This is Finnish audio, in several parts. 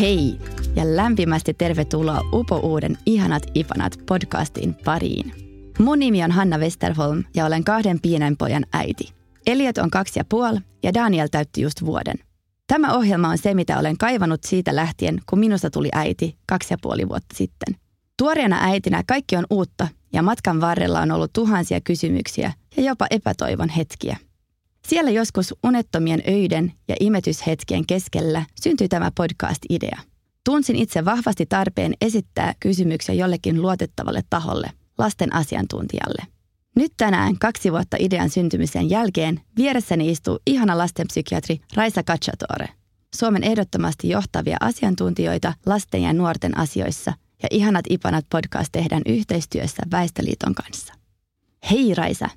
Hei ja lämpimästi tervetuloa Upo Uuden Ihanat Ipanat podcastin pariin. Mun nimi on Hanna Westerholm ja olen kahden pienen pojan äiti. Eliot on kaksi ja puoli ja Daniel täytti just vuoden. Tämä ohjelma on se, mitä olen kaivannut siitä lähtien, kun minusta tuli äiti kaksi ja puoli vuotta sitten. Tuoreena äitinä kaikki on uutta ja matkan varrella on ollut tuhansia kysymyksiä ja jopa epätoivon hetkiä. Siellä joskus unettomien öiden ja imetyshetkien keskellä syntyi tämä podcast-idea. Tunsin itse vahvasti tarpeen esittää kysymyksiä jollekin luotettavalle taholle, lasten asiantuntijalle. Nyt tänään, kaksi vuotta idean syntymisen jälkeen, vieressäni istuu ihana lastenpsykiatri Raisa Cacciatore. Suomen ehdottomasti johtavia asiantuntijoita lasten ja nuorten asioissa ja Ihanat Ipanat podcast tehdään yhteistyössä Väestöliiton kanssa. Hei Raisa,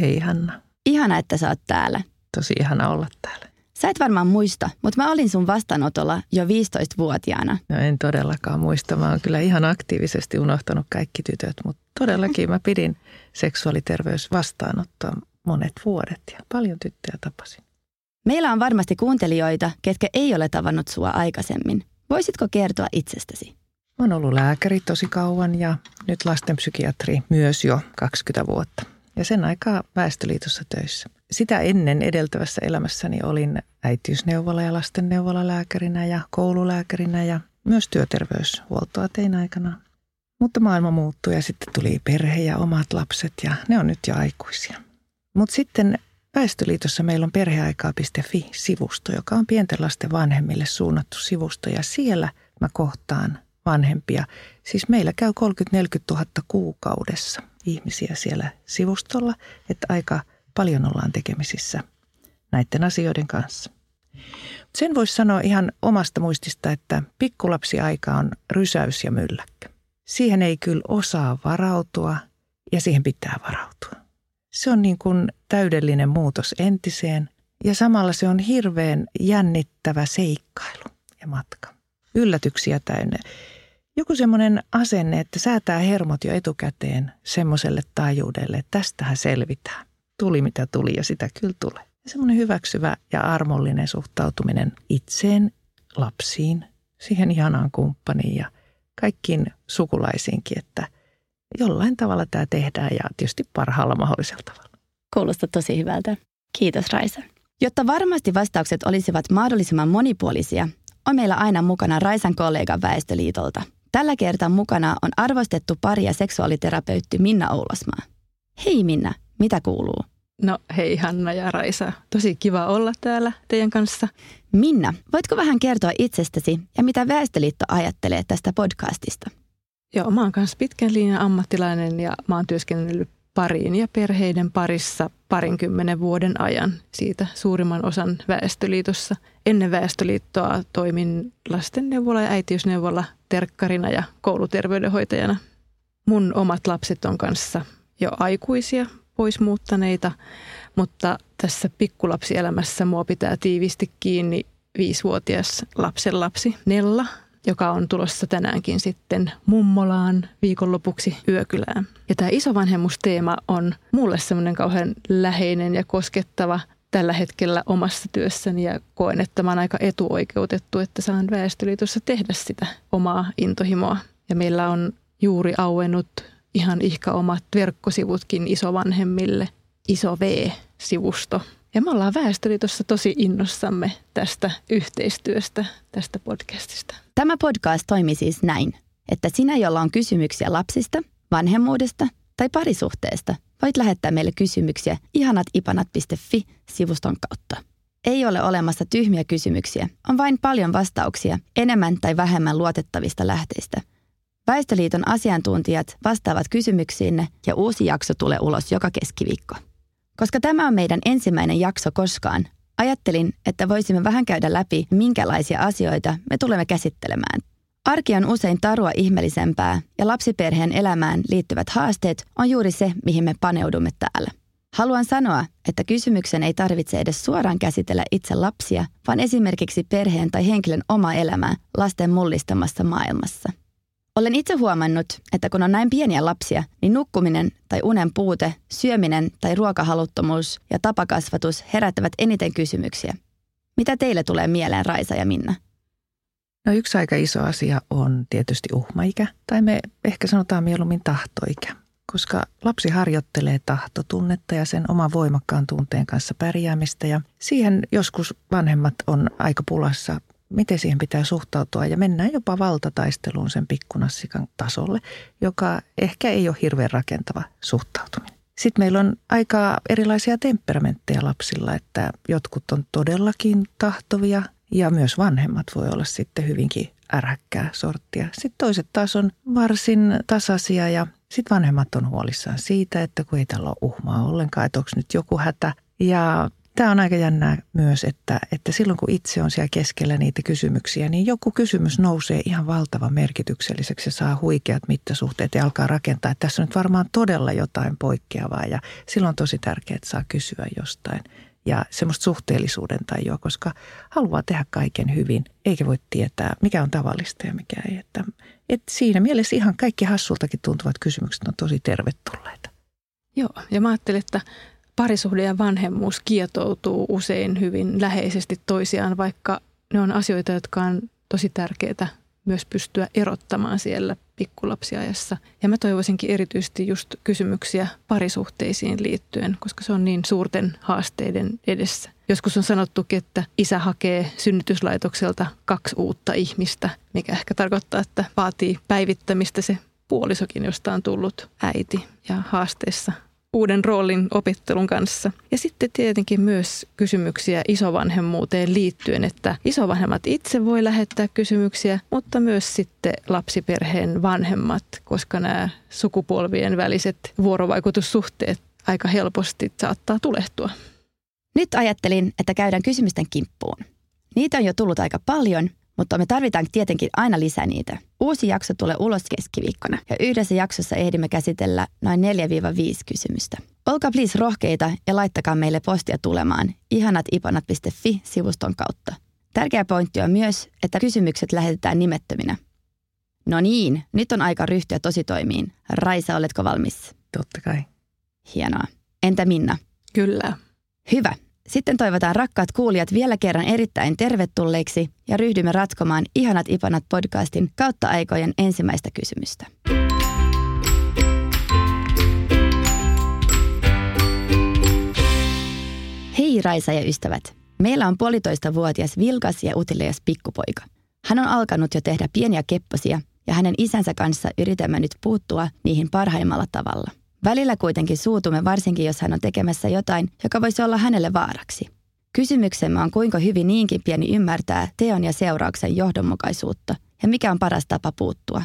Hei Hanna, ihana että sä oot täällä. tosi ihana olla täällä. Sä et varmaan muista, mutta mä olin sun vastaanotolla jo 15-vuotiaana. No en todellakaan muista, mä oon kyllä ihan aktiivisesti unohtanut kaikki tytöt, mutta todellakin mä pidin seksuaaliterveysvastaanottoa monet vuodet ja paljon tyttöjä tapasin. Meillä on varmasti kuuntelijoita, ketkä ei ole tavannut sua aikaisemmin. Voisitko kertoa itsestäsi? Mä oon ollut lääkäri tosi kauan ja nyt lastenpsykiatri myös jo 20 vuotta. Ja sen aikaa Väestöliitossa töissä. Sitä ennen edeltävässä elämässäni olin äitiysneuvola- ja lastenneuvolalääkärinä ja koululääkärinä ja myös työterveyshuoltoa tein aikana. Mutta maailma muuttui ja sitten tuli perhe ja omat lapset ja ne on nyt jo aikuisia. Mutta sitten Väestöliitossa meillä on perheaikaa.fi-sivusto, joka on pienten lasten vanhemmille suunnattu sivusto ja siellä mä kohtaan vanhempia. Siis meillä käy 30-40 000 kuukaudessa ihmisiä siellä sivustolla, että aika paljon ollaan tekemisissä näiden asioiden kanssa. Sen voisi sanoa ihan omasta muistista, että pikkulapsiaika on rysäys ja mylläkkä. Siihen ei kyllä osaa varautua ja siihen pitää varautua. Se on niin kuin täydellinen muutos entiseen ja samalla se on hirveän jännittävä seikkailu ja matka. Yllätyksiä täynnä. Joku semmoinen asenne, että säätää hermot jo etukäteen semmoiselle taajuudelle, että tästähän selvitään. Tuli mitä tuli ja sitä kyllä tulee. Ja semmoinen hyväksyvä ja armollinen suhtautuminen itseen, lapsiin, siihen ihanaan kumppaniin ja kaikkiin sukulaisiinkin, että jollain tavalla tämä tehdään ja tietysti parhaalla mahdollisella tavalla. Kuulostaa tosi hyvältä. Kiitos Raisa. Jotta varmasti vastaukset olisivat mahdollisimman monipuolisia, on meillä aina mukana Raisan kollega Väestöliitolta. Tällä kertaa mukana on arvostettu pari ja seksuaaliterapeutti Minna Oulasmaa. Hei Minna, mitä kuuluu? No hei Hanna ja Raisa, tosi kiva olla täällä teidän kanssa. Minna, voitko vähän kertoa itsestäsi ja mitä Väestöliitto ajattelee tästä podcastista? Joo, mä oon kanssa pitkän linjan ammattilainen ja mä oon työskennellyt pariin ja perheiden parissa parinkymmenen vuoden ajan siitä suurimman osan Väestöliitossa. Ennen Väestöliittoa toimin lastenneuvola ja äitiysneuvola terkkarina ja kouluterveydenhoitajana. Mun omat lapset on kanssa jo aikuisia, pois muuttaneita, mutta tässä pikkulapsielämässä mua pitää tiivisti kiinni viisivuotias lapsenlapsi Nella, joka on tulossa tänäänkin sitten mummolaan viikonlopuksi yökylään. Ja tämä isovanhemmusteema on mulle semmoinen kauhean läheinen ja koskettava tällä hetkellä omassa työssäni ja koen, että mä oon aika etuoikeutettu, että saan Väestöliitossa tehdä sitä omaa intohimoa. Ja meillä on juuri auennut ihan ihka omat verkkosivutkin isovanhemmille, iso V-sivusto. Ja me ollaan Väestöliitossa tosi innossamme tästä yhteistyöstä, tästä podcastista. Tämä podcast toimii siis näin, että sinä, jolla on kysymyksiä lapsista, vanhemmuudesta tai parisuhteesta, voit lähettää meille kysymyksiä ihanatipanat.fi-sivuston kautta. Ei ole olemassa tyhmiä kysymyksiä, on vain paljon vastauksia, enemmän tai vähemmän luotettavista lähteistä. Väestöliiton asiantuntijat vastaavat kysymyksiinne ja uusi jakso tulee ulos joka keskiviikko. Koska tämä on meidän ensimmäinen jakso koskaan, ajattelin, että voisimme vähän käydä läpi, minkälaisia asioita me tulemme käsittelemään. Arki on usein tarua ihmeellisempää ja lapsiperheen elämään liittyvät haasteet on juuri se, mihin me paneudumme täällä. Haluan sanoa, että kysymyksen ei tarvitse edes suoraan käsitellä itse lapsia, vaan esimerkiksi perheen tai henkilön oma elämää lasten mullistamassa maailmassa. Olen itse huomannut, että kun on näin pieniä lapsia, niin nukkuminen tai unen puute, syöminen tai ruokahaluttomuus ja tapakasvatus herättävät eniten kysymyksiä. Mitä teille tulee mieleen, Raisa ja Minna? No yksi aika iso asia on tietysti uhmaikä, tai me ehkä sanotaan mieluummin tahtoikä, koska lapsi harjoittelee tahtotunnetta ja sen oman voimakkaan tunteen kanssa pärjäämistä ja siihen joskus vanhemmat on aika pulassa miten siihen pitää suhtautua ja mennään jopa valtataisteluun sen pikkunassikan tasolle, joka ehkä ei ole hirveän rakentava suhtautuminen. Sitten meillä on aika erilaisia temperamentteja lapsilla, että jotkut on todellakin tahtovia ja myös vanhemmat voi olla sitten hyvinkin ärhäkkää sorttia. Sitten toiset taas on varsin tasaisia ja sitten vanhemmat on huolissaan siitä, että kun ei tällä ole uhmaa ollenkaan, että onko nyt joku hätä. Ja Tämä on aika jännää myös, että, että silloin kun itse on siellä keskellä niitä kysymyksiä, niin joku kysymys nousee ihan valtavan merkitykselliseksi ja saa huikeat mittasuhteet ja alkaa rakentaa, että tässä on nyt varmaan todella jotain poikkeavaa ja silloin on tosi tärkeää, että saa kysyä jostain ja semmoista suhteellisuuden tajua, koska haluaa tehdä kaiken hyvin, eikä voi tietää, mikä on tavallista ja mikä ei. Että, että siinä mielessä ihan kaikki hassultakin tuntuvat kysymykset on tosi tervetulleita. Joo, ja mä ajattelin, että parisuhde ja vanhemmuus kietoutuu usein hyvin läheisesti toisiaan, vaikka ne on asioita, jotka on tosi tärkeitä myös pystyä erottamaan siellä pikkulapsiajassa. Ja mä toivoisinkin erityisesti just kysymyksiä parisuhteisiin liittyen, koska se on niin suurten haasteiden edessä. Joskus on sanottukin, että isä hakee synnytyslaitokselta kaksi uutta ihmistä, mikä ehkä tarkoittaa, että vaatii päivittämistä se puolisokin, josta on tullut äiti ja haasteessa uuden roolin opettelun kanssa. Ja sitten tietenkin myös kysymyksiä isovanhemmuuteen liittyen, että isovanhemmat itse voi lähettää kysymyksiä, mutta myös sitten lapsiperheen vanhemmat, koska nämä sukupolvien väliset vuorovaikutussuhteet aika helposti saattaa tulehtua. Nyt ajattelin, että käydään kysymysten kimppuun. Niitä on jo tullut aika paljon, mutta me tarvitaan tietenkin aina lisää niitä. Uusi jakso tulee ulos keskiviikkona ja yhdessä jaksossa ehdimme käsitellä noin 4-5 kysymystä. Olkaa please rohkeita ja laittakaa meille postia tulemaan ihanatipanat.fi-sivuston kautta. Tärkeä pointti on myös, että kysymykset lähetetään nimettöminä. No niin, nyt on aika ryhtyä tositoimiin. Raisa, oletko valmis? Totta kai. Hienoa. Entä Minna? Kyllä. Hyvä. Sitten toivotaan rakkaat kuulijat vielä kerran erittäin tervetulleiksi ja ryhdymme ratkomaan Ihanat Ipanat podcastin kautta aikojen ensimmäistä kysymystä. Hei Raisa ja ystävät. Meillä on puolitoista vuotias vilkas ja utelias pikkupoika. Hän on alkanut jo tehdä pieniä kepposia ja hänen isänsä kanssa yritämme nyt puuttua niihin parhaimmalla tavalla. Välillä kuitenkin suutumme varsinkin, jos hän on tekemässä jotain, joka voisi olla hänelle vaaraksi. Kysymyksemme on, kuinka hyvin niinkin pieni ymmärtää teon ja seurauksen johdonmukaisuutta ja mikä on paras tapa puuttua.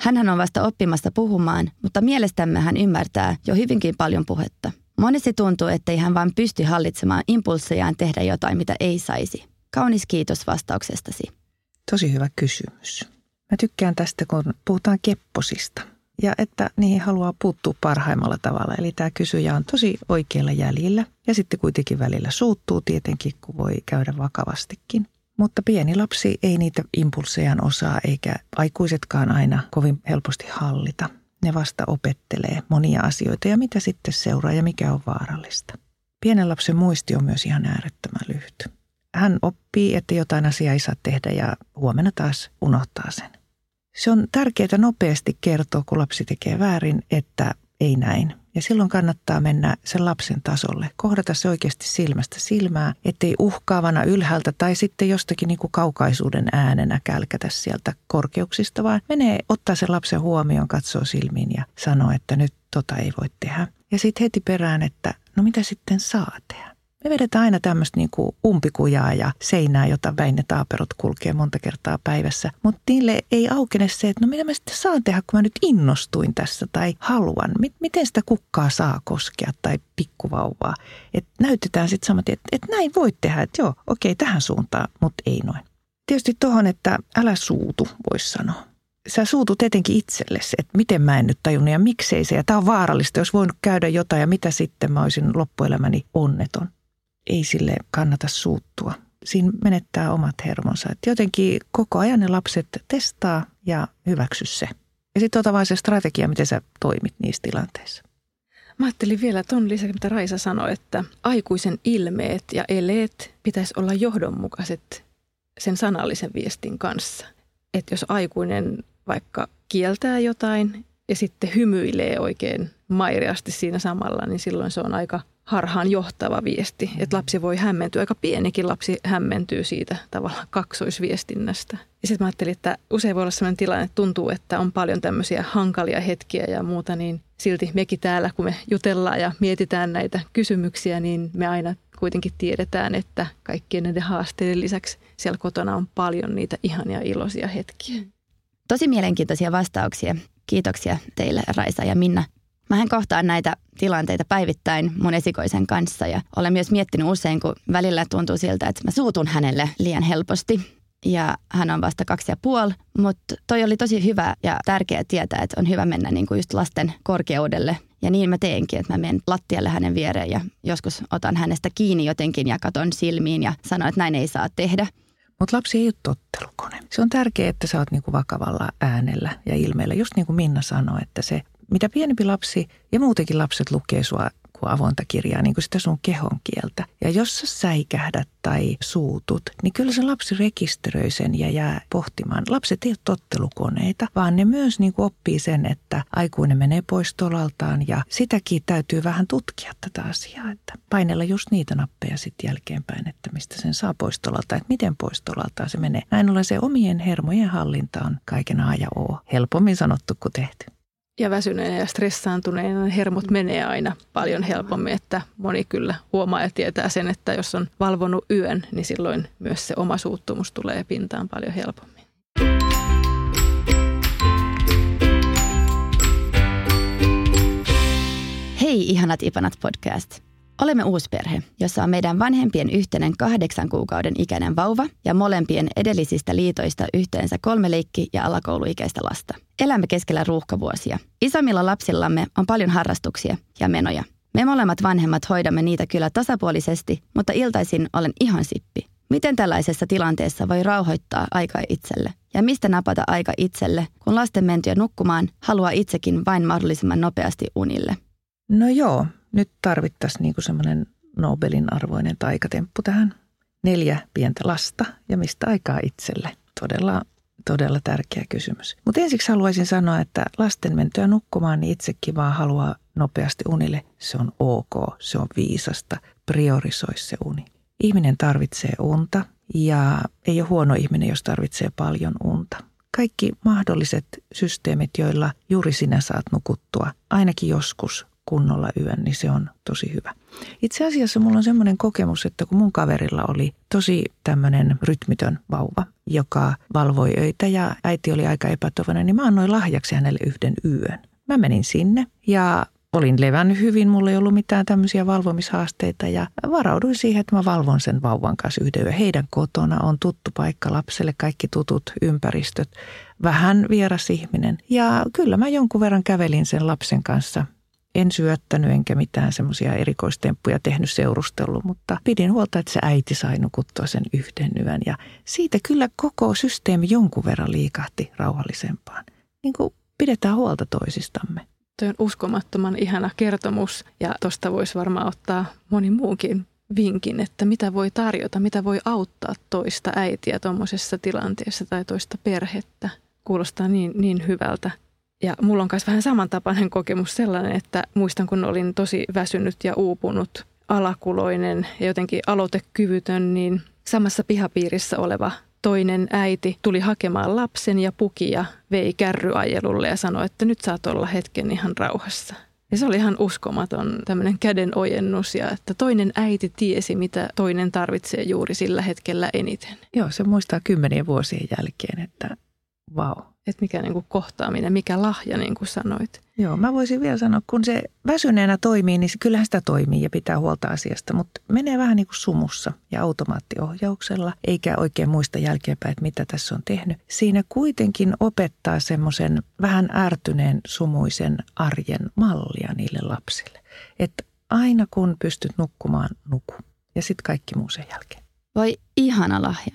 Hänhän on vasta oppimassa puhumaan, mutta mielestämme hän ymmärtää jo hyvinkin paljon puhetta. Monesti tuntuu, ettei hän vain pysty hallitsemaan impulssejaan tehdä jotain, mitä ei saisi. Kaunis kiitos vastauksestasi. Tosi hyvä kysymys. Mä tykkään tästä, kun puhutaan kepposista ja että niihin haluaa puuttua parhaimmalla tavalla. Eli tämä kysyjä on tosi oikealla jäljellä ja sitten kuitenkin välillä suuttuu tietenkin, kun voi käydä vakavastikin. Mutta pieni lapsi ei niitä impulsejaan osaa eikä aikuisetkaan aina kovin helposti hallita. Ne vasta opettelee monia asioita ja mitä sitten seuraa ja mikä on vaarallista. Pienen lapsen muisti on myös ihan äärettömän lyhyt. Hän oppii, että jotain asiaa ei saa tehdä ja huomenna taas unohtaa sen. Se on tärkeää nopeasti kertoa, kun lapsi tekee väärin, että ei näin. Ja silloin kannattaa mennä sen lapsen tasolle, kohdata se oikeasti silmästä silmää, ettei uhkaavana ylhäältä tai sitten jostakin niin kuin kaukaisuuden äänenä kälkätä sieltä korkeuksista, vaan menee ottaa sen lapsen huomioon, katsoo silmiin ja sanoo, että nyt tota ei voi tehdä. Ja sitten heti perään, että no mitä sitten saa tehdä. Me vedetään aina tämmöistä niin umpikujaa ja seinää, jota Väinö Taaperot kulkee monta kertaa päivässä. Mutta niille ei aukene se, että no mitä mä sitten saan tehdä, kun mä nyt innostuin tässä tai haluan. Miten sitä kukkaa saa koskea tai pikkuvauvaa. Että näytetään sitten samat, että, että näin voit tehdä, että joo, okei, tähän suuntaan, mutta ei noin. Tietysti tuohon, että älä suutu, voisi sanoa sä suutut etenkin itsellesi, että miten mä en nyt tajunnut ja miksei se. Ja tämä on vaarallista, jos voinut käydä jotain ja mitä sitten mä olisin loppuelämäni onneton. Ei sille kannata suuttua. Siinä menettää omat hermonsa. Et jotenkin koko ajan ne lapset testaa ja hyväksy se. Ja sitten ota vaan se strategia, miten sä toimit niissä tilanteissa. Mä ajattelin vielä tuon lisäksi, mitä Raisa sanoi, että aikuisen ilmeet ja eleet pitäisi olla johdonmukaiset sen sanallisen viestin kanssa. Että jos aikuinen vaikka kieltää jotain ja sitten hymyilee oikein mairiasti siinä samalla, niin silloin se on aika harhaan johtava viesti. Että lapsi voi hämmentyä, aika pienikin lapsi hämmentyy siitä tavallaan kaksoisviestinnästä. Ja sitten mä ajattelin, että usein voi olla sellainen tilanne, että tuntuu, että on paljon tämmöisiä hankalia hetkiä ja muuta, niin silti mekin täällä, kun me jutellaan ja mietitään näitä kysymyksiä, niin me aina kuitenkin tiedetään, että kaikkien näiden haasteiden lisäksi siellä kotona on paljon niitä ihania iloisia hetkiä. Tosi mielenkiintoisia vastauksia. Kiitoksia teille Raisa ja Minna. Mähän kohtaan näitä tilanteita päivittäin mun esikoisen kanssa ja olen myös miettinyt usein, kun välillä tuntuu siltä, että mä suutun hänelle liian helposti. Ja hän on vasta kaksi ja puoli, mutta toi oli tosi hyvä ja tärkeä tietää, että on hyvä mennä niin kuin just lasten korkeudelle. Ja niin mä teenkin, että mä menen lattialle hänen viereen ja joskus otan hänestä kiinni jotenkin ja katon silmiin ja sanon, että näin ei saa tehdä. Mutta lapsi ei ole tottelukone. Se on tärkeää, että sä oot niinku vakavalla äänellä ja ilmeellä. Just niin kuin Minna sanoi, että se, mitä pienempi lapsi ja muutenkin lapset lukee sua kuin avointa kirjaa, niin kuin sitä sun kehon kieltä. Ja jos sä säikähdät tai suutut, niin kyllä se lapsi rekisteröi sen ja jää pohtimaan. Lapset ei ole tottelukoneita, vaan ne myös niin kuin oppii sen, että aikuinen menee pois tolaltaan ja sitäkin täytyy vähän tutkia tätä asiaa, että painella just niitä nappeja sitten jälkeenpäin, että mistä sen saa pois tolalta, että miten pois tolaltaan se menee. Näin ollen se omien hermojen hallinta on kaiken A ja O. Helpommin sanottu kuin tehty ja väsyneen ja stressaantuneen hermot menee aina paljon helpommin, että moni kyllä huomaa ja tietää sen, että jos on valvonut yön, niin silloin myös se oma suuttumus tulee pintaan paljon helpommin. Hei ihanat Ipanat podcast. Olemme uusperhe, jossa on meidän vanhempien yhteinen kahdeksan kuukauden ikäinen vauva ja molempien edellisistä liitoista yhteensä kolme leikki- ja alakouluikäistä lasta. Elämme keskellä ruuhkavuosia. Isommilla lapsillamme on paljon harrastuksia ja menoja. Me molemmat vanhemmat hoidamme niitä kyllä tasapuolisesti, mutta iltaisin olen ihan sippi. Miten tällaisessa tilanteessa voi rauhoittaa aika itselle? Ja mistä napata aika itselle, kun lasten mentyä nukkumaan haluaa itsekin vain mahdollisimman nopeasti unille? No joo, nyt tarvittaisiin niinku semmoinen Nobelin arvoinen taikatemppu tähän. Neljä pientä lasta ja mistä aikaa itselle. Todella, todella tärkeä kysymys. Mutta ensiksi haluaisin sanoa, että lasten mentyä nukkumaan, niin itsekin vaan haluaa nopeasti unille. Se on ok, se on viisasta. Priorisoi se uni. Ihminen tarvitsee unta ja ei ole huono ihminen, jos tarvitsee paljon unta. Kaikki mahdolliset systeemit, joilla juuri sinä saat nukuttua, ainakin joskus kunnolla yön, niin se on tosi hyvä. Itse asiassa mulla on semmoinen kokemus, että kun mun kaverilla oli tosi tämmöinen rytmitön vauva, joka valvoi öitä ja äiti oli aika epätoivoinen, niin mä annoin lahjaksi hänelle yhden yön. Mä menin sinne ja olin levännyt hyvin, mulla ei ollut mitään tämmöisiä valvomishaasteita ja varauduin siihen, että mä valvon sen vauvan kanssa yhden yön. Heidän kotona on tuttu paikka lapselle, kaikki tutut ympäristöt, vähän vieras ihminen. Ja kyllä mä jonkun verran kävelin sen lapsen kanssa en syöttänyt enkä mitään semmoisia erikoistemppuja tehnyt seurustellut, mutta pidin huolta, että se äiti sai nukuttua sen yhden yön. Ja siitä kyllä koko systeemi jonkun verran liikahti rauhallisempaan. Niin kuin pidetään huolta toisistamme. Tuo on uskomattoman ihana kertomus ja tuosta voisi varmaan ottaa moni muukin vinkin, että mitä voi tarjota, mitä voi auttaa toista äitiä tuommoisessa tilanteessa tai toista perhettä. Kuulostaa niin, niin hyvältä. Ja mulla on myös vähän samantapainen kokemus sellainen, että muistan kun olin tosi väsynyt ja uupunut, alakuloinen ja jotenkin aloitekyvytön, niin samassa pihapiirissä oleva toinen äiti tuli hakemaan lapsen ja puki ja vei kärryajelulle ja sanoi, että nyt saat olla hetken ihan rauhassa. Ja se oli ihan uskomaton tämmöinen kädenojennus ja että toinen äiti tiesi, mitä toinen tarvitsee juuri sillä hetkellä eniten. Joo, se muistaa kymmenien vuosien jälkeen, että vau. Wow. Että mikä niin kuin kohtaaminen, mikä lahja, niin kuin sanoit. Joo, mä voisin vielä sanoa, kun se väsyneenä toimii, niin kyllähän sitä toimii ja pitää huolta asiasta, mutta menee vähän niin kuin sumussa ja automaattiohjauksella, eikä oikein muista jälkeenpäin, että mitä tässä on tehnyt. Siinä kuitenkin opettaa semmoisen vähän ärtyneen sumuisen arjen mallia niille lapsille. Että aina kun pystyt nukkumaan, nuku. Ja sitten kaikki muu sen jälkeen. Voi ihana lahja.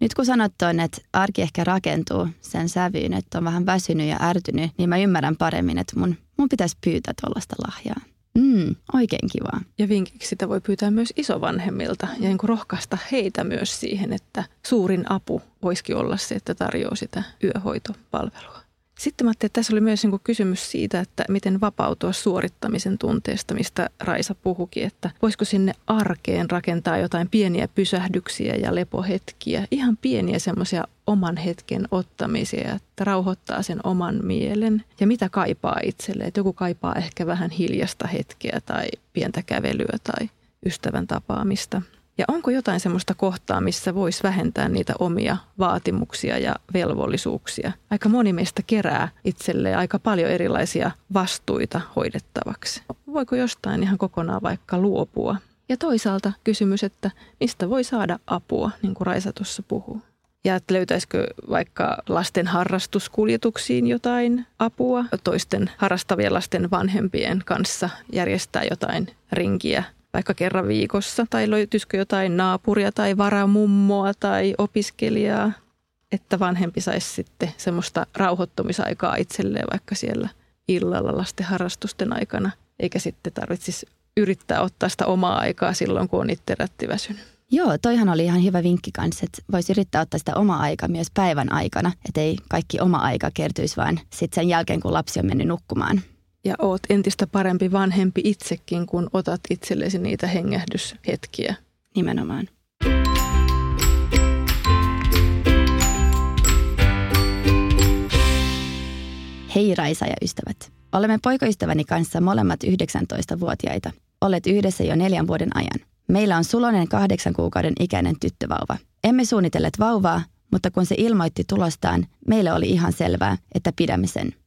Nyt kun sanot toin, että arki ehkä rakentuu sen sävyyn, että on vähän väsynyt ja ärtynyt, niin mä ymmärrän paremmin, että mun, mun pitäisi pyytää tuollaista lahjaa. Mm, oikein kiva. Ja vinkiksi sitä voi pyytää myös isovanhemmilta ja niin rohkaista heitä myös siihen, että suurin apu voisikin olla se, että tarjoaa sitä yöhoitopalvelua. Sitten mä että tässä oli myös niin kysymys siitä, että miten vapautua suorittamisen tunteesta, mistä Raisa puhukin, että voisiko sinne arkeen rakentaa jotain pieniä pysähdyksiä ja lepohetkiä, ihan pieniä semmoisia oman hetken ottamisia, että rauhoittaa sen oman mielen ja mitä kaipaa itselle. Että joku kaipaa ehkä vähän hiljasta hetkeä tai pientä kävelyä tai ystävän tapaamista. Ja onko jotain semmoista kohtaa, missä voisi vähentää niitä omia vaatimuksia ja velvollisuuksia? Aika moni meistä kerää itselleen aika paljon erilaisia vastuita hoidettavaksi. Voiko jostain ihan kokonaan vaikka luopua? Ja toisaalta kysymys, että mistä voi saada apua, niin kuin Raisa tuossa puhuu. Ja että löytäisikö vaikka lasten harrastuskuljetuksiin jotain apua, toisten harrastavien lasten vanhempien kanssa järjestää jotain rinkiä vaikka kerran viikossa, tai löytyisikö jotain naapuria tai varamummoa tai opiskelijaa, että vanhempi saisi sitten semmoista rauhoittumisaikaa itselleen vaikka siellä illalla lasten harrastusten aikana, eikä sitten tarvitsisi yrittää ottaa sitä omaa aikaa silloin, kun on itse rättiväsynyt. Joo, toihan oli ihan hyvä vinkki kanssa, että voisi yrittää ottaa sitä omaa aikaa myös päivän aikana, että ei kaikki oma aika kertyisi vaan sitten sen jälkeen, kun lapsi on mennyt nukkumaan ja oot entistä parempi vanhempi itsekin, kun otat itsellesi niitä hengähdyshetkiä. Nimenomaan. Hei Raisa ja ystävät. Olemme poikaystäväni kanssa molemmat 19-vuotiaita. Olet yhdessä jo neljän vuoden ajan. Meillä on sulonen kahdeksan kuukauden ikäinen tyttövauva. Emme suunnitelleet vauvaa, mutta kun se ilmoitti tulostaan, meille oli ihan selvää, että pidämme sen –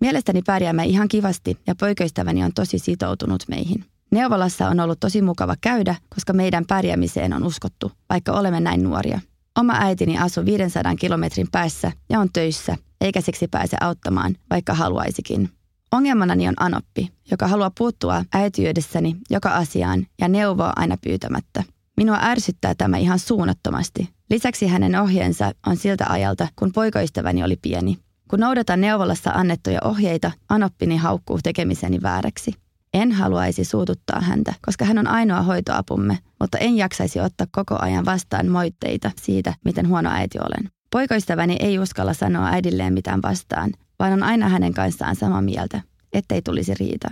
Mielestäni pärjäämme ihan kivasti ja poikaystäväni on tosi sitoutunut meihin. Neuvolassa on ollut tosi mukava käydä, koska meidän pärjäämiseen on uskottu, vaikka olemme näin nuoria. Oma äitini asuu 500 kilometrin päässä ja on töissä, eikä siksi pääse auttamaan, vaikka haluaisikin. Ongelmanani on Anoppi, joka haluaa puuttua äitiydessäni joka asiaan ja neuvoa aina pyytämättä. Minua ärsyttää tämä ihan suunnattomasti. Lisäksi hänen ohjeensa on siltä ajalta, kun poikaystäväni oli pieni. Kun noudatan neuvolassa annettuja ohjeita, Anoppini haukkuu tekemiseni vääräksi. En haluaisi suututtaa häntä, koska hän on ainoa hoitoapumme, mutta en jaksaisi ottaa koko ajan vastaan moitteita siitä, miten huono äiti olen. Poikoistavani ei uskalla sanoa äidilleen mitään vastaan, vaan on aina hänen kanssaan samaa mieltä, ettei tulisi riita.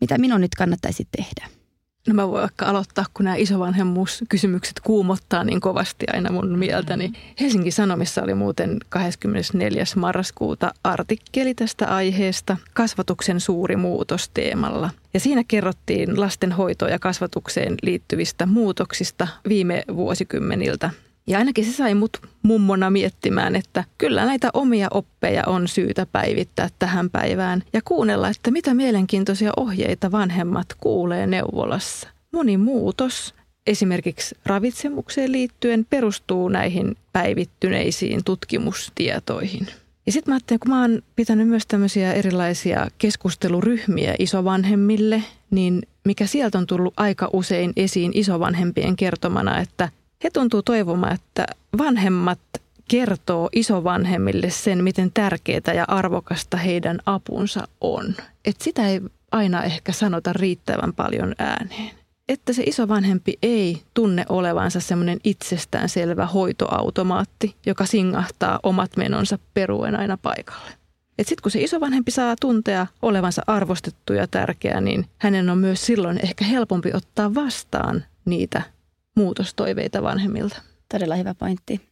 Mitä minun nyt kannattaisi tehdä? No mä voin vaikka aloittaa, kun nämä isovanhemmuuskysymykset kuumottaa niin kovasti aina mun mieltäni. Helsingin Sanomissa oli muuten 24. marraskuuta artikkeli tästä aiheesta kasvatuksen suuri muutos teemalla. Ja siinä kerrottiin lastenhoitoon ja kasvatukseen liittyvistä muutoksista viime vuosikymmeniltä. Ja ainakin se sai mut mummona miettimään, että kyllä näitä omia oppeja on syytä päivittää tähän päivään ja kuunnella, että mitä mielenkiintoisia ohjeita vanhemmat kuulee neuvolassa. Moni muutos esimerkiksi ravitsemukseen liittyen perustuu näihin päivittyneisiin tutkimustietoihin. Ja sitten mä ajattelin, kun mä oon pitänyt myös tämmöisiä erilaisia keskusteluryhmiä isovanhemmille, niin mikä sieltä on tullut aika usein esiin isovanhempien kertomana, että he tuntuu toivomaan, että vanhemmat kertoo isovanhemmille sen, miten tärkeää ja arvokasta heidän apunsa on. Et sitä ei aina ehkä sanota riittävän paljon ääneen. Että se isovanhempi ei tunne olevansa semmoinen itsestäänselvä hoitoautomaatti, joka singahtaa omat menonsa peruen aina paikalle. Sitten kun se isovanhempi saa tuntea olevansa arvostettu ja tärkeä, niin hänen on myös silloin ehkä helpompi ottaa vastaan niitä muutostoiveita vanhemmilta. Todella hyvä pointti.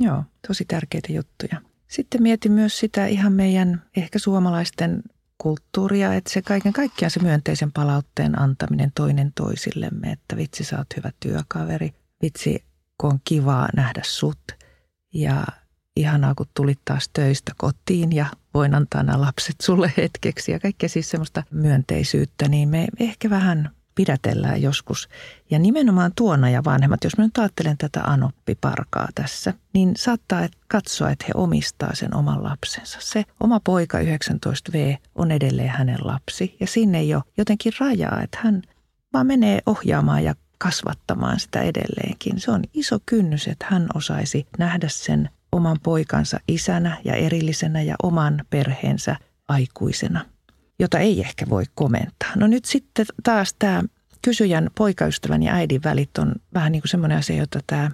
Joo, tosi tärkeitä juttuja. Sitten mietin myös sitä ihan meidän ehkä suomalaisten kulttuuria, että se kaiken kaikkiaan se myönteisen palautteen antaminen toinen toisillemme, että vitsi sä oot hyvä työkaveri, vitsi kun on kivaa nähdä sut ja ihanaa kun tulit taas töistä kotiin ja voin antaa nämä lapset sulle hetkeksi ja kaikkea siis semmoista myönteisyyttä, niin me ehkä vähän pidätellään joskus. Ja nimenomaan tuona ja vanhemmat, jos mä nyt ajattelen tätä anoppiparkaa tässä, niin saattaa katsoa, että he omistaa sen oman lapsensa. Se oma poika 19V on edelleen hänen lapsi ja sinne ei ole jotenkin rajaa, että hän vaan menee ohjaamaan ja kasvattamaan sitä edelleenkin. Se on iso kynnys, että hän osaisi nähdä sen oman poikansa isänä ja erillisenä ja oman perheensä aikuisena, jota ei ehkä voi komentaa. No nyt sitten taas tämä kysyjän poikaystävän ja äidin välit on vähän niin kuin semmoinen asia, jota tämä,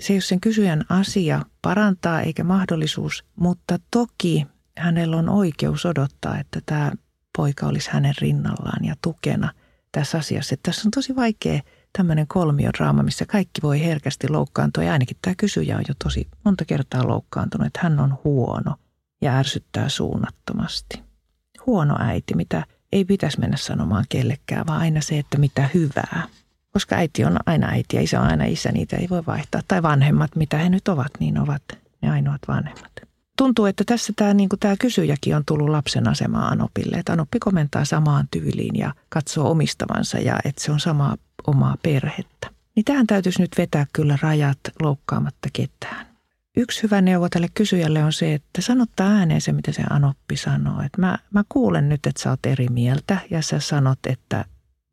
se ei ole sen kysyjän asia parantaa eikä mahdollisuus, mutta toki hänellä on oikeus odottaa, että tämä poika olisi hänen rinnallaan ja tukena tässä asiassa. Että tässä on tosi vaikea tämmöinen kolmiodraama, missä kaikki voi herkästi loukkaantua. Ja ainakin tämä kysyjä on jo tosi monta kertaa loukkaantunut, että hän on huono ja ärsyttää suunnattomasti. Huono äiti, mitä ei pitäisi mennä sanomaan kellekään, vaan aina se, että mitä hyvää. Koska äiti on aina äiti ja isä on aina isä, niitä ei voi vaihtaa. Tai vanhemmat, mitä he nyt ovat, niin ovat ne ainoat vanhemmat. Tuntuu, että tässä tämä, niin tämä kysyjäkin on tullut lapsen asemaan Anopille. Että Anoppi komentaa samaan tyyliin ja katsoo omistavansa ja että se on samaa omaa perhettä. Niin tähän täytyisi nyt vetää kyllä rajat loukkaamatta ketään. Yksi hyvä neuvo tälle kysyjälle on se, että sanottaa ääneen se, mitä se Anoppi sanoo. Että mä, mä kuulen nyt, että sä oot eri mieltä ja sä sanot, että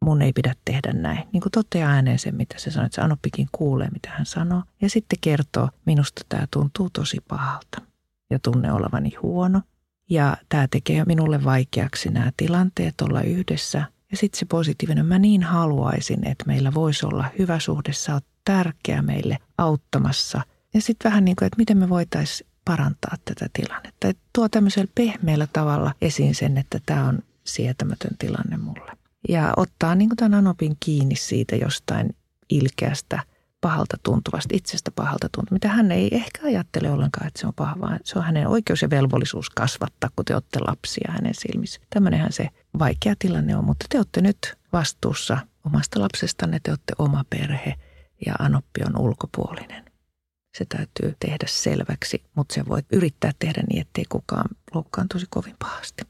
mun ei pidä tehdä näin. Niin kuin toteaa ääneen se, mitä se sanoo, että se Anoppikin kuulee, mitä hän sanoo. Ja sitten kertoo, minusta tämä tuntuu tosi pahalta ja tunne olevani huono. Ja tämä tekee minulle vaikeaksi nämä tilanteet olla yhdessä ja sitten se positiivinen, mä niin haluaisin, että meillä voisi olla hyvä suhde, sä oot tärkeä meille auttamassa. Ja sitten vähän niin kuin, että miten me voitaisiin parantaa tätä tilannetta. Et tuo tämmöisellä pehmeällä tavalla esiin sen, että tämä on sietämätön tilanne mulle. Ja ottaa niin kuin tämän Anopin kiinni siitä jostain ilkeästä – pahalta tuntuvasta, itsestä pahalta tuntuvasta, mitä hän ei ehkä ajattele ollenkaan, että se on paha, vaan se on hänen oikeus ja velvollisuus kasvattaa, kun te olette lapsia hänen silmissä. Tämmöinenhän se vaikea tilanne on, mutta te olette nyt vastuussa omasta lapsestanne, te olette oma perhe ja Anoppi on ulkopuolinen. Se täytyy tehdä selväksi, mutta se voi yrittää tehdä niin, ettei kukaan loukkaantuisi kovin pahasti.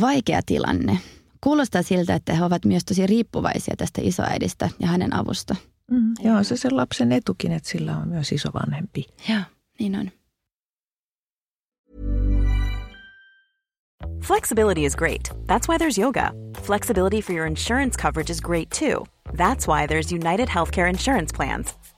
Vaikea tilanne. Kuulostaa siltä, että he ovat myös tosi riippuvaisia tästä isoäidistä ja hänen avusta. Mm, joo, se sen lapsen etukin, että sillä on myös isovanhempi. Joo, niin on. Flexibility is great. That's why there's yoga. Flexibility for your insurance coverage is great too. That's why there's United Healthcare Insurance Plans.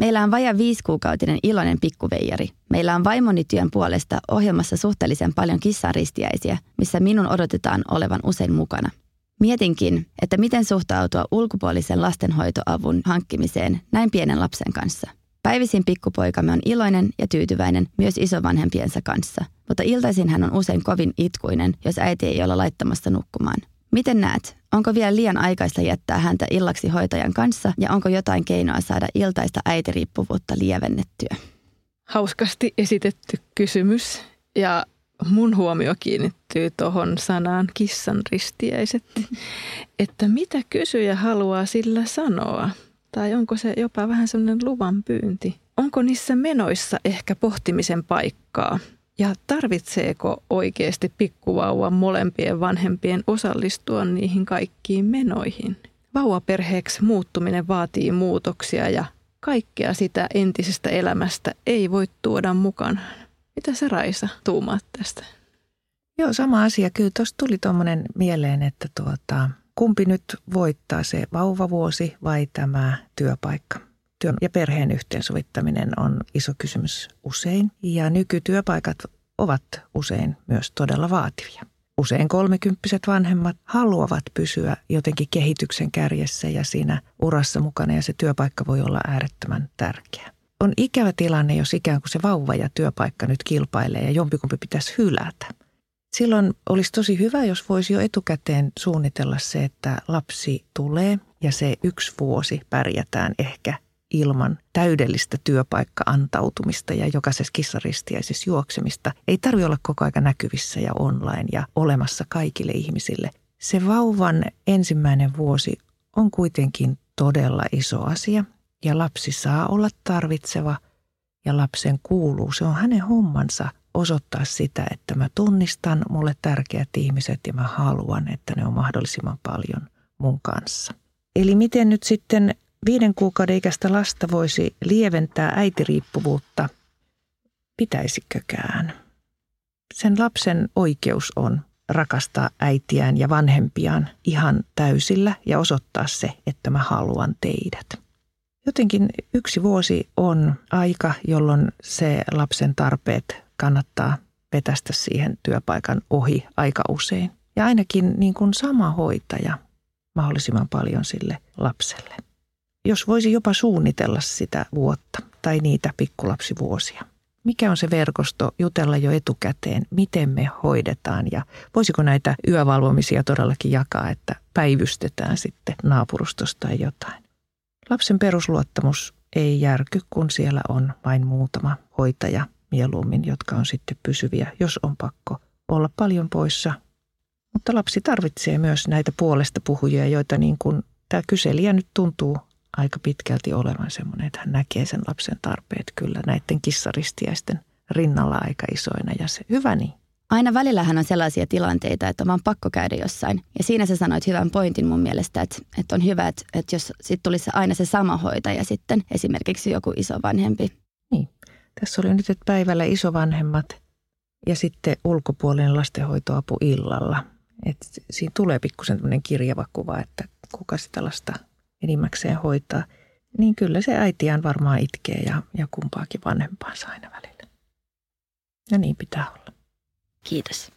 Meillä on vajaa viisikuukautinen iloinen pikkuveijari. Meillä on vaimoni työn puolesta ohjelmassa suhteellisen paljon kissaristiäisiä, missä minun odotetaan olevan usein mukana. Mietinkin, että miten suhtautua ulkopuolisen lastenhoitoavun hankkimiseen näin pienen lapsen kanssa. Päivisin pikkupoikamme on iloinen ja tyytyväinen myös isovanhempiensa kanssa, mutta iltaisin hän on usein kovin itkuinen, jos äiti ei ole laittamassa nukkumaan. Miten näet, onko vielä liian aikaista jättää häntä illaksi hoitajan kanssa ja onko jotain keinoa saada iltaista äitiriippuvuutta lievennettyä? Hauskasti esitetty kysymys ja mun huomio kiinnittyy tuohon sanaan kissan ristiäiset. Että mitä kysyjä haluaa sillä sanoa? Tai onko se jopa vähän sellainen luvan pyynti? Onko niissä menoissa ehkä pohtimisen paikkaa? Ja tarvitseeko oikeasti pikkuvauvan molempien vanhempien osallistua niihin kaikkiin menoihin? Vauvaperheeksi muuttuminen vaatii muutoksia ja kaikkea sitä entisestä elämästä ei voi tuoda mukanaan. Mitä sä Raisa tuumaat tästä? Joo, sama asia. Kyllä tuossa tuli tuommoinen mieleen, että tuota, kumpi nyt voittaa se vauvavuosi vai tämä työpaikka. Työn ja perheen yhteensovittaminen on iso kysymys usein ja nykytyöpaikat ovat usein myös todella vaativia. Usein kolmekymppiset vanhemmat haluavat pysyä jotenkin kehityksen kärjessä ja siinä urassa mukana ja se työpaikka voi olla äärettömän tärkeä. On ikävä tilanne, jos ikään kuin se vauva ja työpaikka nyt kilpailee ja jompikumpi pitäisi hylätä. Silloin olisi tosi hyvä, jos voisi jo etukäteen suunnitella se, että lapsi tulee ja se yksi vuosi pärjätään ehkä ilman täydellistä työpaikka-antautumista ja jokaisessa kissaristiäisessä juoksemista. Ei tarvitse olla koko aika näkyvissä ja online ja olemassa kaikille ihmisille. Se vauvan ensimmäinen vuosi on kuitenkin todella iso asia ja lapsi saa olla tarvitseva ja lapsen kuuluu. Se on hänen hommansa osoittaa sitä, että mä tunnistan mulle tärkeät ihmiset ja mä haluan, että ne on mahdollisimman paljon mun kanssa. Eli miten nyt sitten viiden kuukauden ikäistä lasta voisi lieventää äitiriippuvuutta, pitäisikökään? Sen lapsen oikeus on rakastaa äitiään ja vanhempiaan ihan täysillä ja osoittaa se, että mä haluan teidät. Jotenkin yksi vuosi on aika, jolloin se lapsen tarpeet kannattaa vetästä siihen työpaikan ohi aika usein. Ja ainakin niin kuin sama hoitaja mahdollisimman paljon sille lapselle jos voisi jopa suunnitella sitä vuotta tai niitä pikkulapsivuosia. Mikä on se verkosto, jutella jo etukäteen, miten me hoidetaan ja voisiko näitä yövalvomisia todellakin jakaa, että päivystetään sitten naapurustosta tai jotain. Lapsen perusluottamus ei järky, kun siellä on vain muutama hoitaja mieluummin, jotka on sitten pysyviä, jos on pakko olla paljon poissa. Mutta lapsi tarvitsee myös näitä puolesta puhujia, joita niin kuin tämä kyselijä nyt tuntuu aika pitkälti olevan semmoinen, että hän näkee sen lapsen tarpeet kyllä näiden kissaristiäisten rinnalla aika isoina ja se hyvä niin. Aina välillähän on sellaisia tilanteita, että on vaan pakko käydä jossain. Ja siinä sä sanoit hyvän pointin mun mielestä, että, että on hyvä, että, että jos sitten tulisi aina se sama hoitaja sitten, esimerkiksi joku iso vanhempi. Niin. Tässä oli nyt, että päivällä isovanhemmat ja sitten ulkopuolinen lastenhoitoapu illalla. Et siinä tulee pikkusen tämmöinen kirjava kuva, että kuka sitä lasta enimmäkseen hoitaa, niin kyllä se äitiään varmaan itkee ja, ja kumpaakin vanhempaansa aina välillä. Ja niin pitää olla. Kiitos.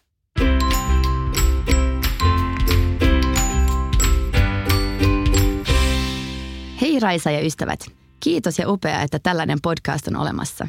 Hei Raisa ja ystävät. Kiitos ja upea, että tällainen podcast on olemassa.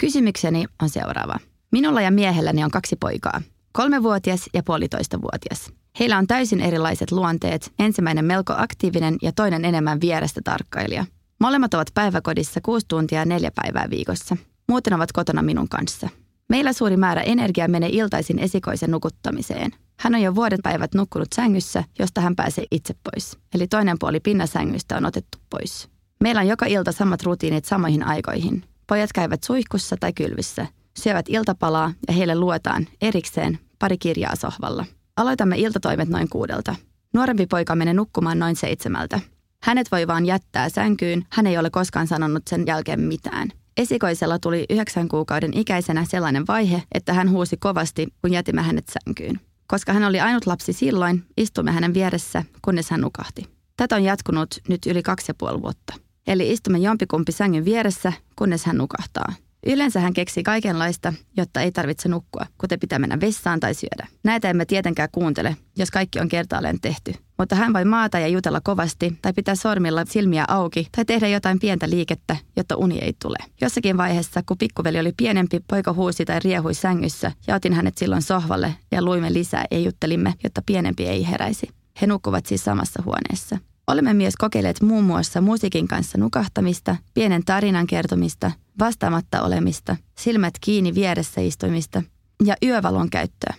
Kysymykseni on seuraava. Minulla ja miehelläni on kaksi poikaa, kolmevuotias ja puolitoista vuotias. Heillä on täysin erilaiset luonteet, ensimmäinen melko aktiivinen ja toinen enemmän vierestä tarkkailija. Molemmat ovat päiväkodissa kuusi tuntia neljä päivää viikossa. Muuten ovat kotona minun kanssa. Meillä suuri määrä energiaa menee iltaisin esikoisen nukuttamiseen. Hän on jo vuoden päivät nukkunut sängyssä, josta hän pääsee itse pois. Eli toinen puoli pinnasängystä on otettu pois. Meillä on joka ilta samat rutiinit samoihin aikoihin. Pojat käyvät suihkussa tai kylvissä, syövät iltapalaa ja heille luetaan erikseen pari kirjaa sohvalla. Aloitamme iltatoimet noin kuudelta. Nuorempi poika menee nukkumaan noin seitsemältä. Hänet voi vaan jättää sänkyyn, hän ei ole koskaan sanonut sen jälkeen mitään. Esikoisella tuli yhdeksän kuukauden ikäisenä sellainen vaihe, että hän huusi kovasti, kun jätimme hänet sänkyyn. Koska hän oli ainut lapsi silloin, istumme hänen vieressä, kunnes hän nukahti. Tätä on jatkunut nyt yli kaksi ja puoli vuotta. Eli istumme jompikumpi sängyn vieressä, kunnes hän nukahtaa. Yleensä hän keksii kaikenlaista, jotta ei tarvitse nukkua, kuten pitää mennä vessaan tai syödä. Näitä emme tietenkään kuuntele, jos kaikki on kertaalleen tehty. Mutta hän voi maata ja jutella kovasti, tai pitää sormilla silmiä auki, tai tehdä jotain pientä liikettä, jotta uni ei tule. Jossakin vaiheessa, kun pikkuveli oli pienempi, poika huusi tai riehui sängyssä, ja otin hänet silloin sohvalle ja luimme lisää ja juttelimme, jotta pienempi ei heräisi. He nukkuvat siis samassa huoneessa. Olemme myös kokeilleet muun muassa musiikin kanssa nukahtamista, pienen tarinan kertomista, vastaamatta olemista, silmät kiinni vieressä istumista ja yövalon käyttöä.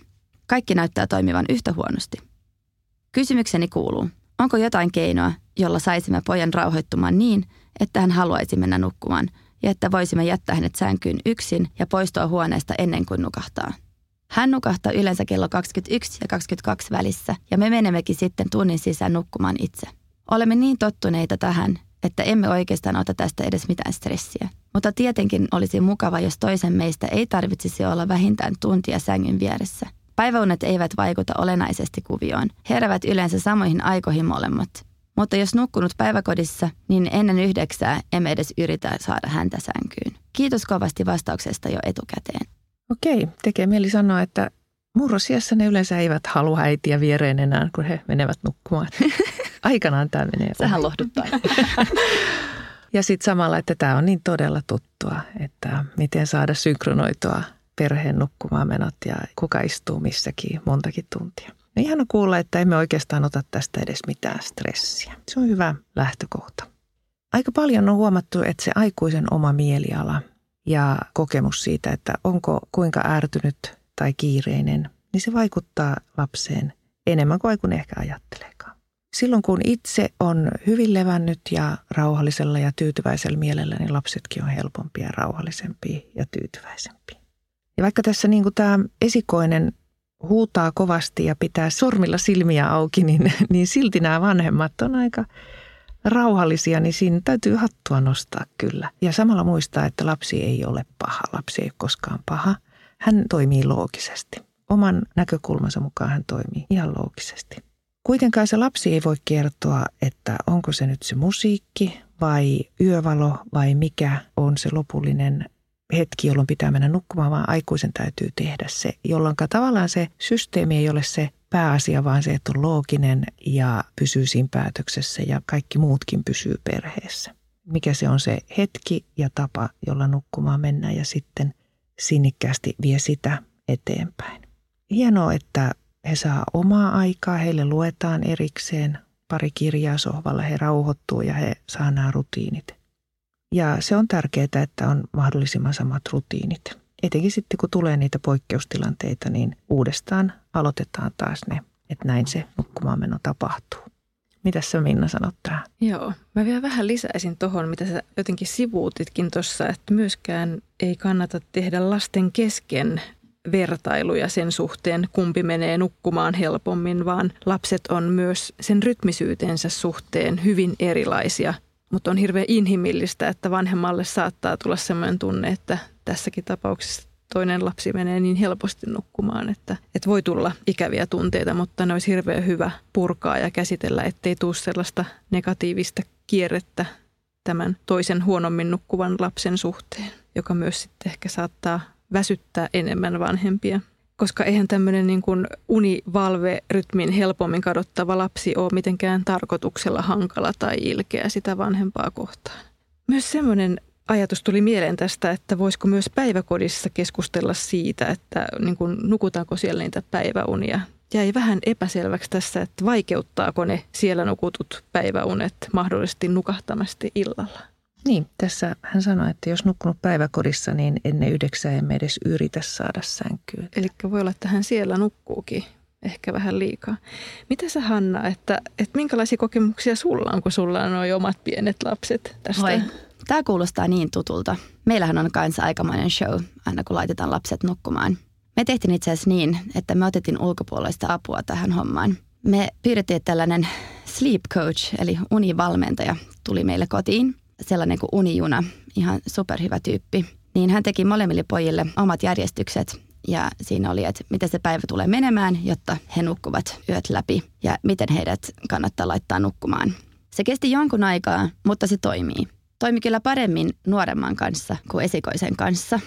Kaikki näyttää toimivan yhtä huonosti. Kysymykseni kuuluu, onko jotain keinoa, jolla saisimme pojan rauhoittumaan niin, että hän haluaisi mennä nukkumaan ja että voisimme jättää hänet sänkyyn yksin ja poistua huoneesta ennen kuin nukahtaa. Hän nukahtaa yleensä kello 21 ja 22 välissä ja me menemmekin sitten tunnin sisään nukkumaan itse. Olemme niin tottuneita tähän, että emme oikeastaan ota tästä edes mitään stressiä. Mutta tietenkin olisi mukava, jos toisen meistä ei tarvitsisi olla vähintään tuntia sängyn vieressä. Päiväunet eivät vaikuta olennaisesti kuvioon. Herävät yleensä samoihin aikoihin molemmat. Mutta jos nukkunut päiväkodissa, niin ennen yhdeksää emme edes yritä saada häntä sänkyyn. Kiitos kovasti vastauksesta jo etukäteen. Okei, tekee mieli sanoa, että murrosiassa ne yleensä eivät halua äitiä viereen enää, kun he menevät nukkumaan. Aikanaan tämä menee. Sehän lohduttaa. ja sitten samalla, että tämä on niin todella tuttua, että miten saada synkronoitua perheen nukkumaan menot ja kuka istuu missäkin montakin tuntia. No ihana kuulla, että emme oikeastaan ota tästä edes mitään stressiä. Se on hyvä lähtökohta. Aika paljon on huomattu, että se aikuisen oma mieliala ja kokemus siitä, että onko kuinka ärtynyt tai kiireinen, niin se vaikuttaa lapseen enemmän kuin aikuinen ehkä ajatteleekaan. Silloin kun itse on hyvin levännyt ja rauhallisella ja tyytyväisellä mielellä, niin lapsetkin on helpompia, rauhallisempia ja tyytyväisempiä. Ja vaikka tässä niin kuin tämä esikoinen huutaa kovasti ja pitää sormilla silmiä auki, niin, niin silti nämä vanhemmat on aika rauhallisia, niin siinä täytyy hattua nostaa kyllä. Ja samalla muistaa, että lapsi ei ole paha. Lapsi ei ole koskaan paha. Hän toimii loogisesti. Oman näkökulmansa mukaan hän toimii ihan loogisesti. Kuitenkaan se lapsi ei voi kertoa, että onko se nyt se musiikki vai yövalo vai mikä on se lopullinen hetki, jolloin pitää mennä nukkumaan, vaan aikuisen täytyy tehdä se, jolloin tavallaan se systeemi ei ole se pääasia, vaan se, että on looginen ja pysyy siinä päätöksessä ja kaikki muutkin pysyy perheessä. Mikä se on se hetki ja tapa, jolla nukkumaan mennään ja sitten sinnikkäästi vie sitä eteenpäin. Hienoa, että he saa omaa aikaa, heille luetaan erikseen pari kirjaa sohvalla, he rauhoittuu ja he saa nämä rutiinit. Ja se on tärkeää, että on mahdollisimman samat rutiinit. Etenkin sitten, kun tulee niitä poikkeustilanteita, niin uudestaan aloitetaan taas ne, että näin se nukkumaanmeno tapahtuu. Mitä sä Minna sanot tähän? Joo, mä vielä vähän lisäisin tuohon, mitä sä jotenkin sivuutitkin tuossa, että myöskään ei kannata tehdä lasten kesken vertailuja sen suhteen, kumpi menee nukkumaan helpommin, vaan lapset on myös sen rytmisyytensä suhteen hyvin erilaisia – mutta on hirveän inhimillistä, että vanhemmalle saattaa tulla sellainen tunne, että tässäkin tapauksessa toinen lapsi menee niin helposti nukkumaan, että, että voi tulla ikäviä tunteita, mutta ne olisi hirveän hyvä purkaa ja käsitellä, ettei tule sellaista negatiivista kierrettä tämän toisen huonommin nukkuvan lapsen suhteen, joka myös sitten ehkä saattaa väsyttää enemmän vanhempia koska eihän tämmöinen niin kuin univalve-rytmin helpommin kadottava lapsi ole mitenkään tarkoituksella hankala tai ilkeä sitä vanhempaa kohtaan. Myös semmoinen ajatus tuli mieleen tästä, että voisiko myös päiväkodissa keskustella siitä, että niin kuin, nukutaanko siellä niitä päiväunia. Jäi vähän epäselväksi tässä, että vaikeuttaako ne siellä nukutut päiväunet mahdollisesti nukahtamasti illalla. Niin, tässä hän sanoi, että jos nukkunut päiväkodissa, niin ennen yhdeksää emme edes yritä saada sänkyä. Eli voi olla, että hän siellä nukkuukin ehkä vähän liikaa. Mitä sä Hanna, että, että minkälaisia kokemuksia sulla on, kun sulla on nuo omat pienet lapset tästä? Oi. Tämä kuulostaa niin tutulta. Meillähän on kanssa aikamoinen show, aina kun laitetaan lapset nukkumaan. Me tehtiin itse asiassa niin, että me otettiin ulkopuolista apua tähän hommaan. Me pyydettiin, että tällainen sleep coach, eli univalmentaja, tuli meille kotiin – sellainen kuin Unijuna, ihan superhyvä tyyppi. Niin hän teki molemmille pojille omat järjestykset ja siinä oli, että miten se päivä tulee menemään, jotta he nukkuvat yöt läpi ja miten heidät kannattaa laittaa nukkumaan. Se kesti jonkun aikaa, mutta se toimii. Toimi kyllä paremmin nuoremman kanssa kuin esikoisen kanssa.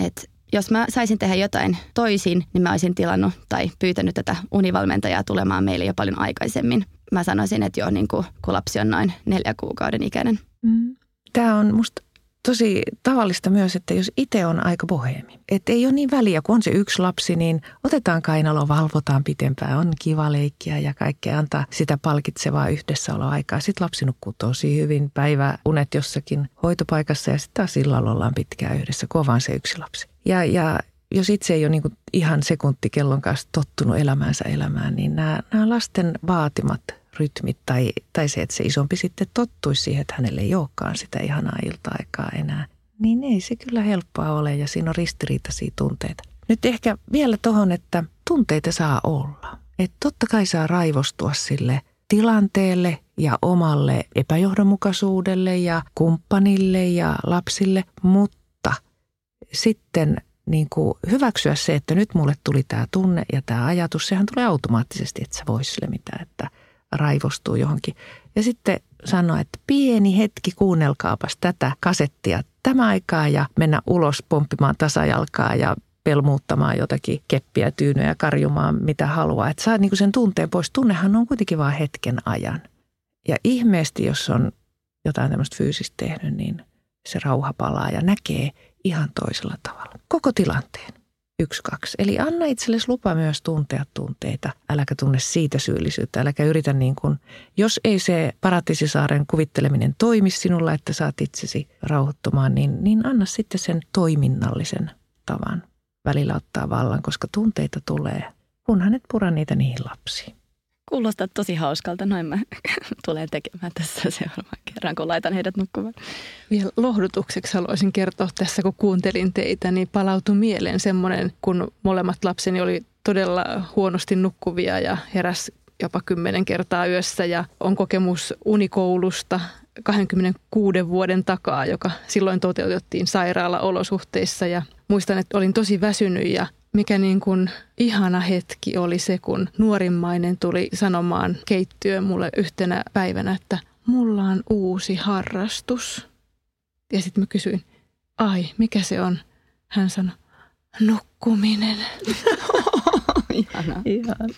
Et jos mä saisin tehdä jotain toisin, niin mä olisin tilannut tai pyytänyt tätä univalmentajaa tulemaan meille jo paljon aikaisemmin. Mä sanoisin, että jo niin kuin, kun lapsi on noin neljä kuukauden ikäinen. Mm. Tämä on musta tosi tavallista myös, että jos itse on aika boheemi, että ei ole niin väliä, kun on se yksi lapsi, niin otetaan kainalo, valvotaan pitempään, on kiva leikkiä ja kaikkea antaa sitä palkitsevaa yhdessäoloaikaa. Sitten lapsi nukkuu tosi hyvin, päivä unet jossakin hoitopaikassa ja sitten taas illalla ollaan pitkään yhdessä, kun on vaan se yksi lapsi. Ja, ja jos itse ei ole niin ihan sekuntikellon kanssa tottunut elämäänsä elämään, niin nämä, nämä lasten vaatimat rytmit tai, tai se, että se isompi sitten tottuisi siihen, että hänelle ei olekaan sitä ihanaa ilta-aikaa enää, niin ei se kyllä helppoa ole ja siinä on ristiriitaisia tunteita. Nyt ehkä vielä tuohon, että tunteita saa olla. Että totta kai saa raivostua sille tilanteelle ja omalle epäjohdonmukaisuudelle ja kumppanille ja lapsille, mutta sitten niin kuin hyväksyä se, että nyt mulle tuli tämä tunne ja tämä ajatus, sehän tulee automaattisesti, että sä vois sille mitään, että raivostuu johonkin. Ja sitten sanoa, että pieni hetki, kuunnelkaapas tätä kasettia tämä aikaa ja mennä ulos pomppimaan tasajalkaa ja pelmuuttamaan jotakin keppiä, tyynyjä, karjumaan mitä haluaa. Että saa niinku sen tunteen pois. Tunnehan on kuitenkin vain hetken ajan. Ja ihmeesti, jos on jotain tämmöistä fyysistä tehnyt, niin se rauha palaa ja näkee ihan toisella tavalla. Koko tilanteen. Yksi, kaksi. Eli anna itsellesi lupa myös tuntea tunteita. Äläkä tunne siitä syyllisyyttä. Äläkä yritä niin kuin, jos ei se Paratisisaaren kuvitteleminen toimi sinulla, että saat itsesi rauhoittumaan, niin, niin anna sitten sen toiminnallisen tavan välillä ottaa vallan, koska tunteita tulee, kunhan et pura niitä niihin lapsiin. Kuulostaa tosi hauskalta, noin mä tulen tekemään tässä seuraavan kerran, kun laitan heidät nukkumaan. Vielä lohdutukseksi haluaisin kertoa tässä, kun kuuntelin teitä, niin palautui mieleen semmoinen, kun molemmat lapseni oli todella huonosti nukkuvia ja heräs jopa kymmenen kertaa yössä. Ja on kokemus unikoulusta 26 vuoden takaa, joka silloin toteutettiin sairaalaolosuhteissa. Ja muistan, että olin tosi väsynyt ja mikä niin kuin ihana hetki oli se, kun nuorimmainen tuli sanomaan keittiöön mulle yhtenä päivänä, että mulla on uusi harrastus. Ja sitten mä kysyin, ai, mikä se on? Hän sanoi, nukkuminen. Ihana. Ihan.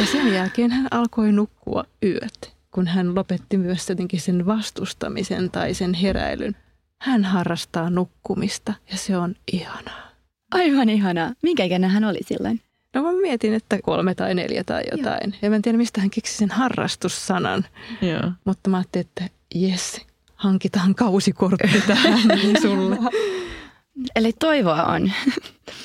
Ja sen jälkeen hän alkoi nukkua yöt, kun hän lopetti myös jotenkin sen vastustamisen tai sen heräilyn. Hän harrastaa nukkumista ja se on ihanaa. Aivan ihanaa. Minkä ikäinen hän oli silloin? No mä mietin, että kolme tai neljä tai jotain. Joo. Ja mä en tiedä, mistä hän keksi sen harrastussanan. Joo. Mutta mä ajattelin, että jes, hankitaan kausikortti tähän niin sulle. Eli toivoa on.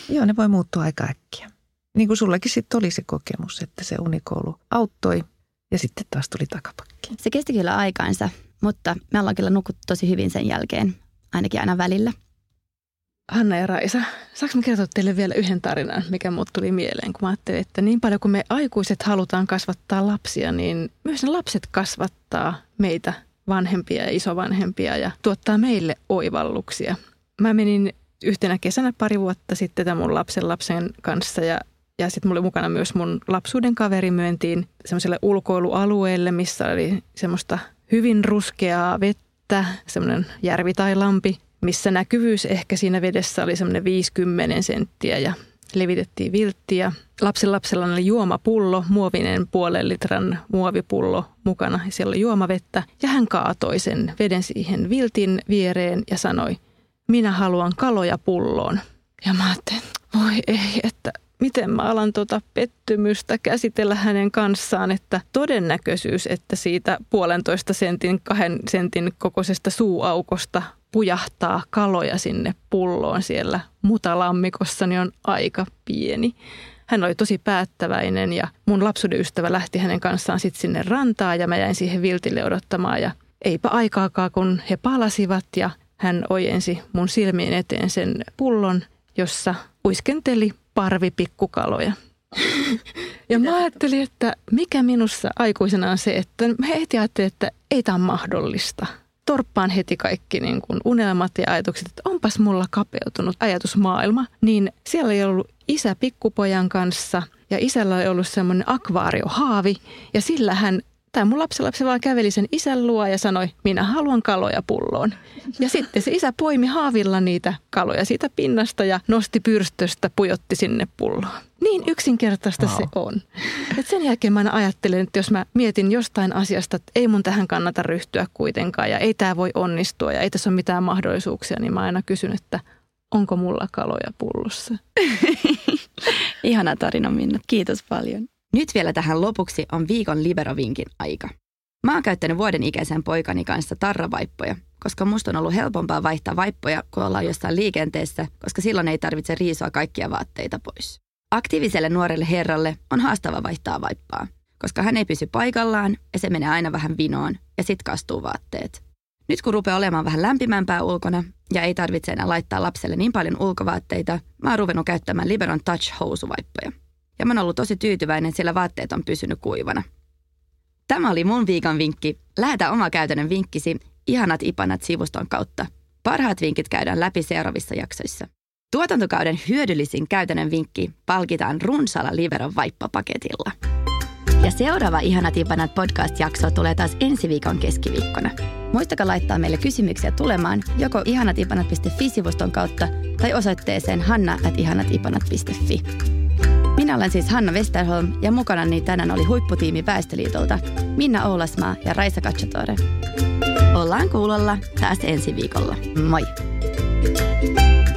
Joo, ne voi muuttua aika äkkiä. Niin kuin sullakin sitten oli se kokemus, että se unikoulu auttoi ja sitten taas tuli takapakki. Se kesti kyllä aikaansa, mutta me ollaan kyllä nukuttu tosi hyvin sen jälkeen, ainakin aina välillä. Hanna ja Raisa, saanko kertoa teille vielä yhden tarinan, mikä mut tuli mieleen, kun mä ajattelin, että niin paljon kuin me aikuiset halutaan kasvattaa lapsia, niin myös ne lapset kasvattaa meitä vanhempia ja isovanhempia ja tuottaa meille oivalluksia. Mä menin yhtenä kesänä pari vuotta sitten tämän mun lapsen lapsen kanssa ja ja sitten mulla oli mukana myös mun lapsuuden kaveri myöntiin semmoiselle ulkoilualueelle, missä oli semmoista hyvin ruskeaa vettä, semmoinen järvi tai lampi, missä näkyvyys ehkä siinä vedessä oli semmoinen 50 senttiä ja levitettiin vilttiä. Lapsen lapsella oli juomapullo, muovinen puolen litran muovipullo mukana ja siellä oli juomavettä. Ja hän kaatoi sen veden siihen viltin viereen ja sanoi, minä haluan kaloja pulloon. Ja mä ajattelin, voi ei, että miten mä alan tuota pettymystä käsitellä hänen kanssaan, että todennäköisyys, että siitä puolentoista sentin, kahden sentin kokoisesta suuaukosta pujahtaa kaloja sinne pulloon siellä mutalammikossa, niin on aika pieni. Hän oli tosi päättäväinen ja mun lapsuuden ystävä lähti hänen kanssaan sitten sinne rantaan ja mä jäin siihen viltille odottamaan ja eipä aikaakaan kun he palasivat ja hän ojensi mun silmien eteen sen pullon, jossa uiskenteli parvi pikkukaloja. Ja mä ajattelin, että mikä minussa aikuisena on se, että mä heti ajattelin, että ei tämä mahdollista. Torppaan heti kaikki niin kuin unelmat ja ajatukset, että onpas mulla kapeutunut ajatusmaailma. Niin siellä ei ollut isä pikkupojan kanssa ja isällä oli ollut semmoinen akvaariohaavi ja sillä hän tämä mun lapsi vaan käveli sen isän luo ja sanoi, minä haluan kaloja pulloon. Ja sitten se isä poimi haavilla niitä kaloja siitä pinnasta ja nosti pyrstöstä, pujotti sinne pulloon. Niin yksinkertaista wow. se on. Et sen jälkeen mä aina ajattelen, että jos mä mietin jostain asiasta, että ei mun tähän kannata ryhtyä kuitenkaan ja ei tämä voi onnistua ja ei tässä ole mitään mahdollisuuksia, niin mä aina kysyn, että onko mulla kaloja pullossa. Ihana tarina Minna, kiitos paljon. Nyt vielä tähän lopuksi on viikon liberovinkin aika. Mä oon käyttänyt vuoden ikäisen poikani kanssa tarravaippoja, koska musta on ollut helpompaa vaihtaa vaippoja, kun ollaan jossain liikenteessä, koska silloin ei tarvitse riisua kaikkia vaatteita pois. Aktiiviselle nuorelle herralle on haastava vaihtaa vaippaa, koska hän ei pysy paikallaan ja se menee aina vähän vinoon ja sit kastuu vaatteet. Nyt kun rupeaa olemaan vähän lämpimämpää ulkona ja ei tarvitse enää laittaa lapselle niin paljon ulkovaatteita, mä oon ruvennut käyttämään Liberon Touch-housuvaippoja. Ja mä oon ollut tosi tyytyväinen, sillä vaatteet on pysynyt kuivana. Tämä oli mun viikon vinkki. Lähetä oma käytännön vinkkisi Ihanat Ipanat sivuston kautta. Parhaat vinkit käydään läpi seuraavissa jaksoissa. Tuotantokauden hyödyllisin käytännön vinkki palkitaan runsaalla Liberon vaippapaketilla. Ja seuraava Ihanat Ipanat podcast-jakso tulee taas ensi viikon keskiviikkona. Muistakaa laittaa meille kysymyksiä tulemaan joko ihanatipanat.fi-sivuston kautta tai osoitteeseen hanna.ihanatipanat.fi. Minä olen siis Hanna Westerholm ja mukanani tänään oli huipputiimi Väestöliitolta Minna Oulasmaa ja Raisa Katsatore. Ollaan kuulolla taas ensi viikolla. Moi! Ihanat